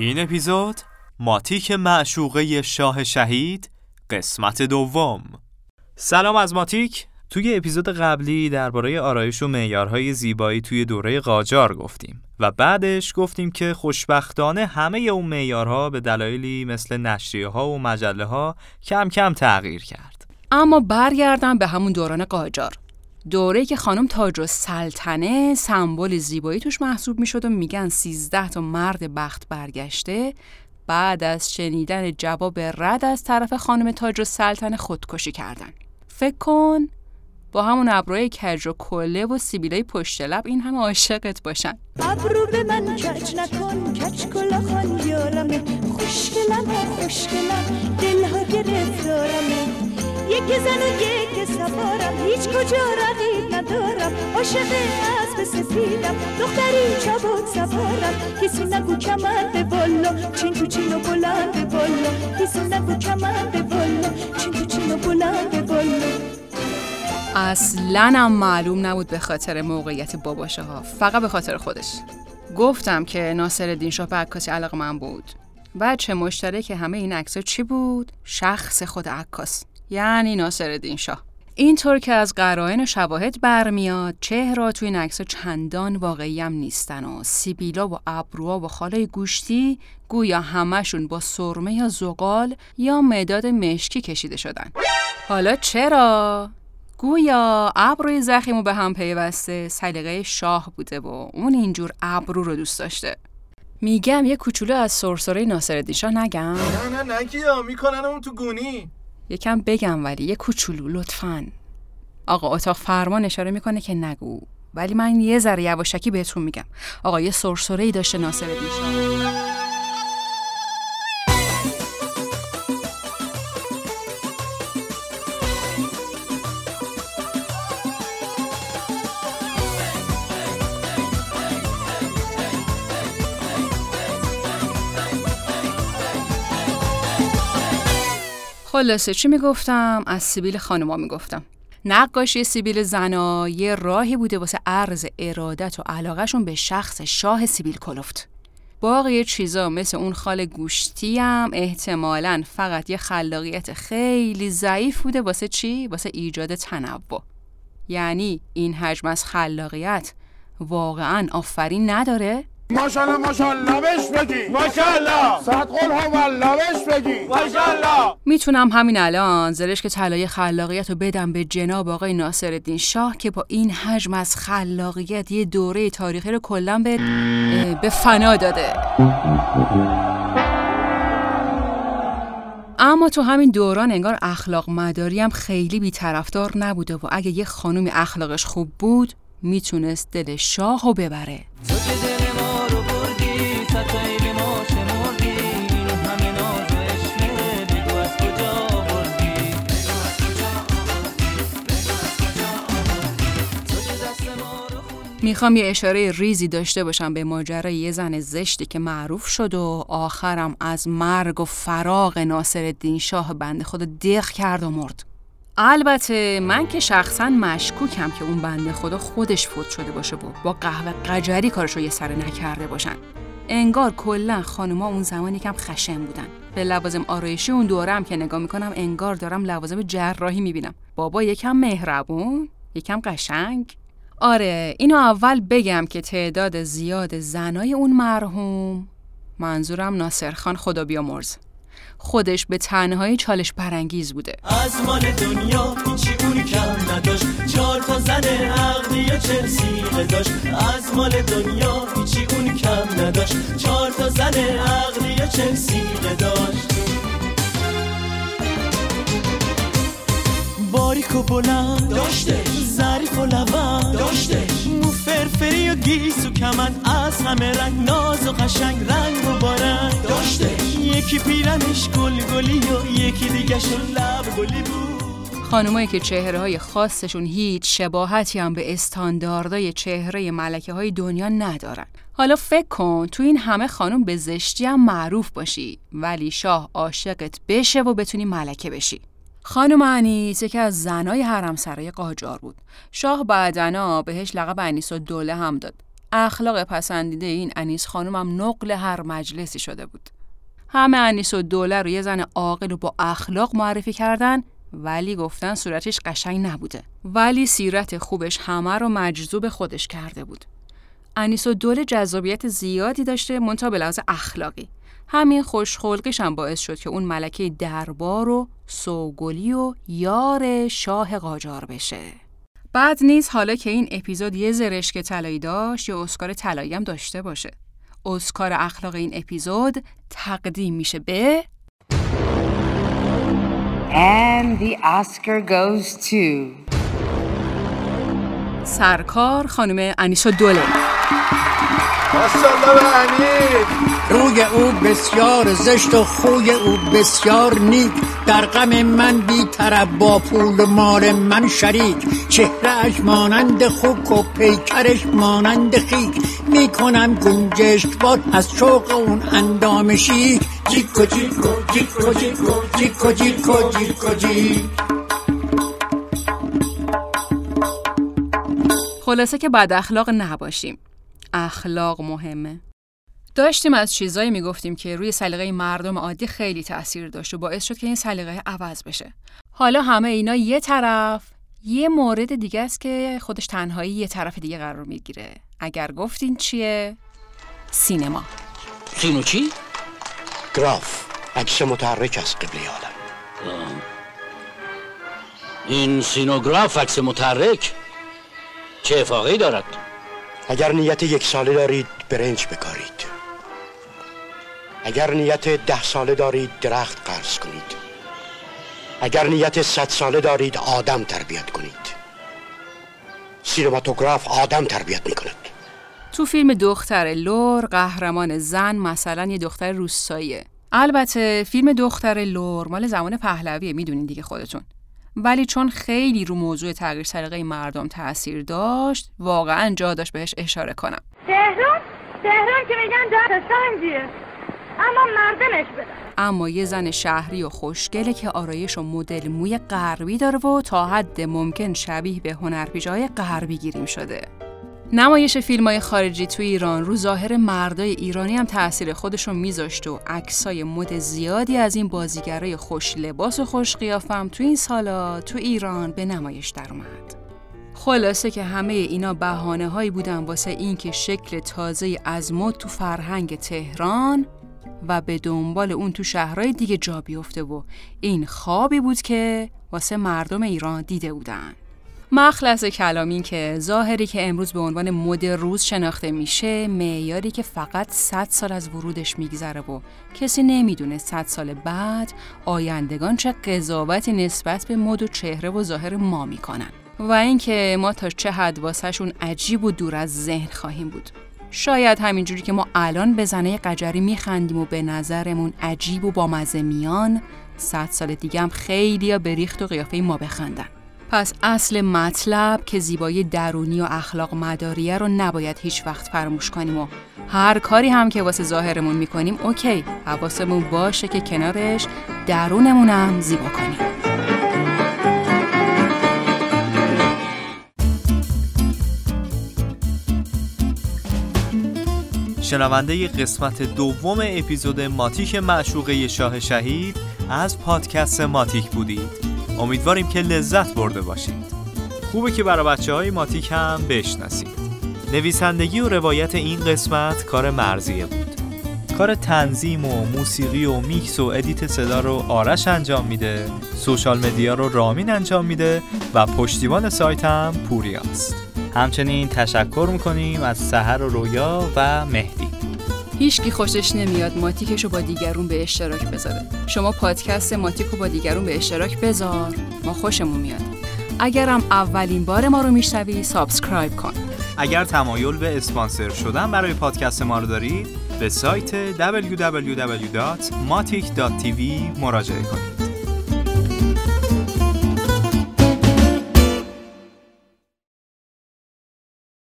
این اپیزود ماتیک معشوقه شاه شهید قسمت دوم. سلام از ماتیک. توی اپیزود قبلی درباره آرایش و معیارهای زیبایی توی دوره قاجار گفتیم و بعدش گفتیم که خوشبختانه همه اون معیارها به دلایلی مثل نشریه ها و مجله ها کم کم تغییر کرد. اما برگردم به همون دوران قاجار. دوره که خانم تاج و سلطنه سمبل زیبایی توش محسوب می‌شد و میگن سیزده تا مرد بخت برگشته بعد از شنیدن جواب رد از طرف خانم تاج و سلطنه خودکشی کردن. فکر کن با همون ابروی کج و کله و سیبیلای پشت لب این همه عاشقت باشن. ابرو به من کج نکن کج کلا خان یارمه. خوشگلم خوشگلم. دلها گرفتارمه. یک زن و یک سوارم. هیچ کجا رقیب ندارم. عاشق اسب سفیدم دختری چابک سوارم. کسی نگو کمند بالا. چین تو چین و بلند بالا. کسی نگو کمند بالا. چین تو چین و بلند بالا. اصلا هم معلوم نبود به خاطر موقعیت باباشه ها فقط به خاطر خودش. گفتم که ناصر الدین شاه به عکاسی علاقه من بود. بچه مشترک همه این عکس چی بود؟ شخص خود عکاس. یعنی ناصر الدین شاه. اینطور که از قرائن و شواهد برمیاد چهره تو این عکس چندان واقعی هم نیستن و سیبیلا و ابروها و خاله گوشتی گویا همشون با سرمه یا زغال یا مداد مشکی کشیده شدن. حالا چرا؟ گویا ابروی زخیمو به هم پیوسته سلیقه شاه بوده و اون اینجور ابرو رو دوست داشته. میگم یه کوچولو از سرسره ناصرالدین شاه نگم. نه نه نگیا می‌کنن اون تو گونی. یکم بگم ولی یه کوچولو لطفا. آقا اتاق فرمان اشاره می‌کنه که نگو. ولی من یه ذره یواشکی بهتون میگم. آقا یه سرسره ای داشته ناصرالدین شاه خلاصه چی می‌گفتم؟ از سیبیل خانما می‌گفتم نقاشی سیبیل زنا یه راهی بوده واسه عرض ارادت و علاقهشون به شخص شاه سیبیل کلفت باقی چیزا مثل اون خال گوشتی هم احتمالا فقط یه خلاقیت خیلی ضعیف بوده واسه چی؟ واسه ایجاد تنوع یعنی این حجم از خلاقیت واقعا آفرین نداره؟ ماشاءالله ماشاءالله بش بگی. ماشاءالله. صد قول ها بش بگی. ماشاءالله. می‌تونم همین الان زرشک طلای خلاقیت رو بدم به جناب آقای ناصر الدین شاه که با این حجم از خلاقیت یه دوره تاریخی رو کلا به به فنا داده. اما تو همین دوران انگار اخلاق مداری هم خیلی بیطرفدار نبوده و اگه یه خانومی اخلاقش خوب بود می‌تونست دل شاه رو ببره می‌خوام یه اشاره ریزی داشته باشم به ماجرای یه زن زشتی که معروف شد و آخرم از مرگ و فراغ ناصر الدین شاه بنده خدا دق کرد و مرد. البته من که شخصا مشکوکم که اون بنده خدا خودش فوت شده باشه و با قهوه قجری کارش رو یه سره نکرده باشن. انگار کلا خانوما اون زمان یکم خشن بودن. به لوازم آرایشی اون دورم که نگاه می‌کنم انگار دارم لوازم جراحی می‌بینم. بابا یکم مهربون یکم قشنگ. آره اینو اول بگم که تعداد زیاد زنای اون مرحوم منظورم ناصرخان خدا بیامرز. خودش به تنهایی چالش برانگیز بوده. از مال دنیا هیچی اون کم نداشت؟ چهار تا زن عقلی و چه سیغه داشت از مال دنیا هیچی اون کم نداشت؟ چهار تا زن عقلی و چه سیغه داشت باریک و بلند داشتش ظریف و لبند داشتش مو فرفری و گیس و کمند. از همه رنگ ناز و قشنگ رنگ و بارنگ داشتش یکی پیرنش گل و یکی دیگه لب گلی خانمایی که چهره های خاصشون هیچ شباهتی هم به استانداردهای چهره ملکه های دنیا ندارن حالا فکر کن تو این همه خانم به زشتی هم معروف باشی ولی شاه عاشقت بشه و بتونی ملکه بشی خانم انیس یکی از زنای حرم سرای قاجار بود. شاه بعدنا بهش لقب انیس و دوله هم داد. اخلاق پسندیده این انیس خانم هم نقل هر مجلسی شده بود. همه انیس و دوله رو یه زن عاقل و با اخلاق معرفی کردن ولی گفتن صورتش قشنگ نبوده. ولی سیرت خوبش همه رو مجذوب خودش کرده بود. انیس و دوله جذابیت زیادی داشته منتها به لحاظ اخلاقی. همین خوشخلقیش هم باعث شد که اون ملکه دربار و سوگلی و یار شاه قاجار بشه. بعد نیز حالا که این اپیزود یه زرشک طلایی داشت یا اسکار طلایی هم داشته باشه. اسکار اخلاق این اپیزود تقدیم میشه به And the Oscar goes to سرکار خانم انیسا دوله. روی او بسیار زشت و خوی او بسیار نیک. در غم من بی با پول و مال من شریک. چهرهش مانند خوک و پیکرش مانند خیک. می‌کنم گنجشک از شوق اون اندام شیک جیکو جیکو جیکو جیکو جیکو جیکو جیکو. جیک خلاصه که بد اخلاق نباشیم. اخلاق مهمه. داشتیم از چیزایی می‌گفتیم که روی سلیقه مردم عادی خیلی تاثیر داشت و باعث شد که این سلیقه عوض بشه. حالا همه اینا یه طرف یه مورد دیگه است که خودش تنهایی یه طرف دیگه قرار می‌گیره. اگر گفتین چیه؟ سینما. سینو چی؟ گراف عکس متحرک از قبله عالم این سینوگراف عکس متحرک چه افاقی دارد؟ اگر نیت یک ساله دارید برنج بکارید اگر نیت ده ساله دارید درخت غرس کنید اگر نیت صد ساله دارید آدم تربیت کنید سینماتوگراف آدم تربیت می کند تو فیلم دختر لر قهرمان زن مثلا یه دختر روستاییه. البته فیلم دختر لر مال زمان پهلویه می‌دونین دیگه خودتون. ولی چون خیلی رو موضوع تغییر سلیقه مردم تاثیر داشت واقعا جا داشت بهش اشاره کنم. تهران؟ تهران که میگن در سنگیه اما مردمش بدن اما یه زن شهری و خوشگله که آرایش و مدل موی غربی داره و تا حد ممکن شبیه به هنرپیشه‌های غربی گیریم شده. نمایش فیلم های خارجی تو ایران رو ظاهر مردای ایرانی هم تاثیر خودشون میذاشت و عکسای مد زیادی از این بازیگرای خوش لباس و خوش قیافم تو این سالا تو ایران به نمایش در اومد. خلاصه که همه اینا بهانه هایی بودن واسه اینکه شکل تازه از مد تو فرهنگ تهران و به دنبال اون تو شهرهای دیگه جا بیفته و این خوابی بود که واسه مردم ایران دیده بودن. مخلص کلامی که ظاهری که امروز به عنوان مد روز شناخته میشه معیاری که فقط 100 سال از ورودش میگذره و کسی نمی‌دونه 100 سال بعد آیندگان چه قضاوتی نسبت به مد و چهره و ظاهر ما می‌کنن. و اینکه ما تا چه حد واسهشون عجیب و دور از ذهن خواهیم بود. شاید همینجوری که ما الان به زنه قجری میخندیم و به نظرمون عجیب و بامزه میان صد سال دیگه هم خیلی به ریخت و قیافه ما بخندن. پس اصل مطلب که زیبایی درونی و اخلاق مداریه رو نباید هیچ وقت فراموش کنیم و هر کاری هم که واسه ظاهرمون می‌کنیم اوکی حواسمون باشه که کنارش درونمونم زیبا کنیم. شنونده قسمت دوم اپیزود ماتیک معشوقه شاه شهید از پادکست ماتیک بودید. امیدواریم که لذت برده باشید. خوبه که برای بچه های ماتیک هم بشناسید. نویسندگی و روایت این قسمت کار مرزیه بود. کار تنظیم و موسیقی و میکس و edit صدا رو آرش انجام میده social media رو رامین انجام میده و پشتیبان سایت هم پوریاست همچنین تشکر می‌کنیم از سحر و رویا و مهدی. هیچکی خوشش نمیاد ماتیکش رو با دیگرون به اشتراک بذاره. شما پادکست ماتیک رو با دیگرون به اشتراک بذار. ما خوشمون میاد. اگرم اولین بار ما رو میشنوی subscribe کن. اگر تمایل به اسپانسر شدن برای پادکست ما رو دارید به سایت www.matic.tv مراجعه کنید.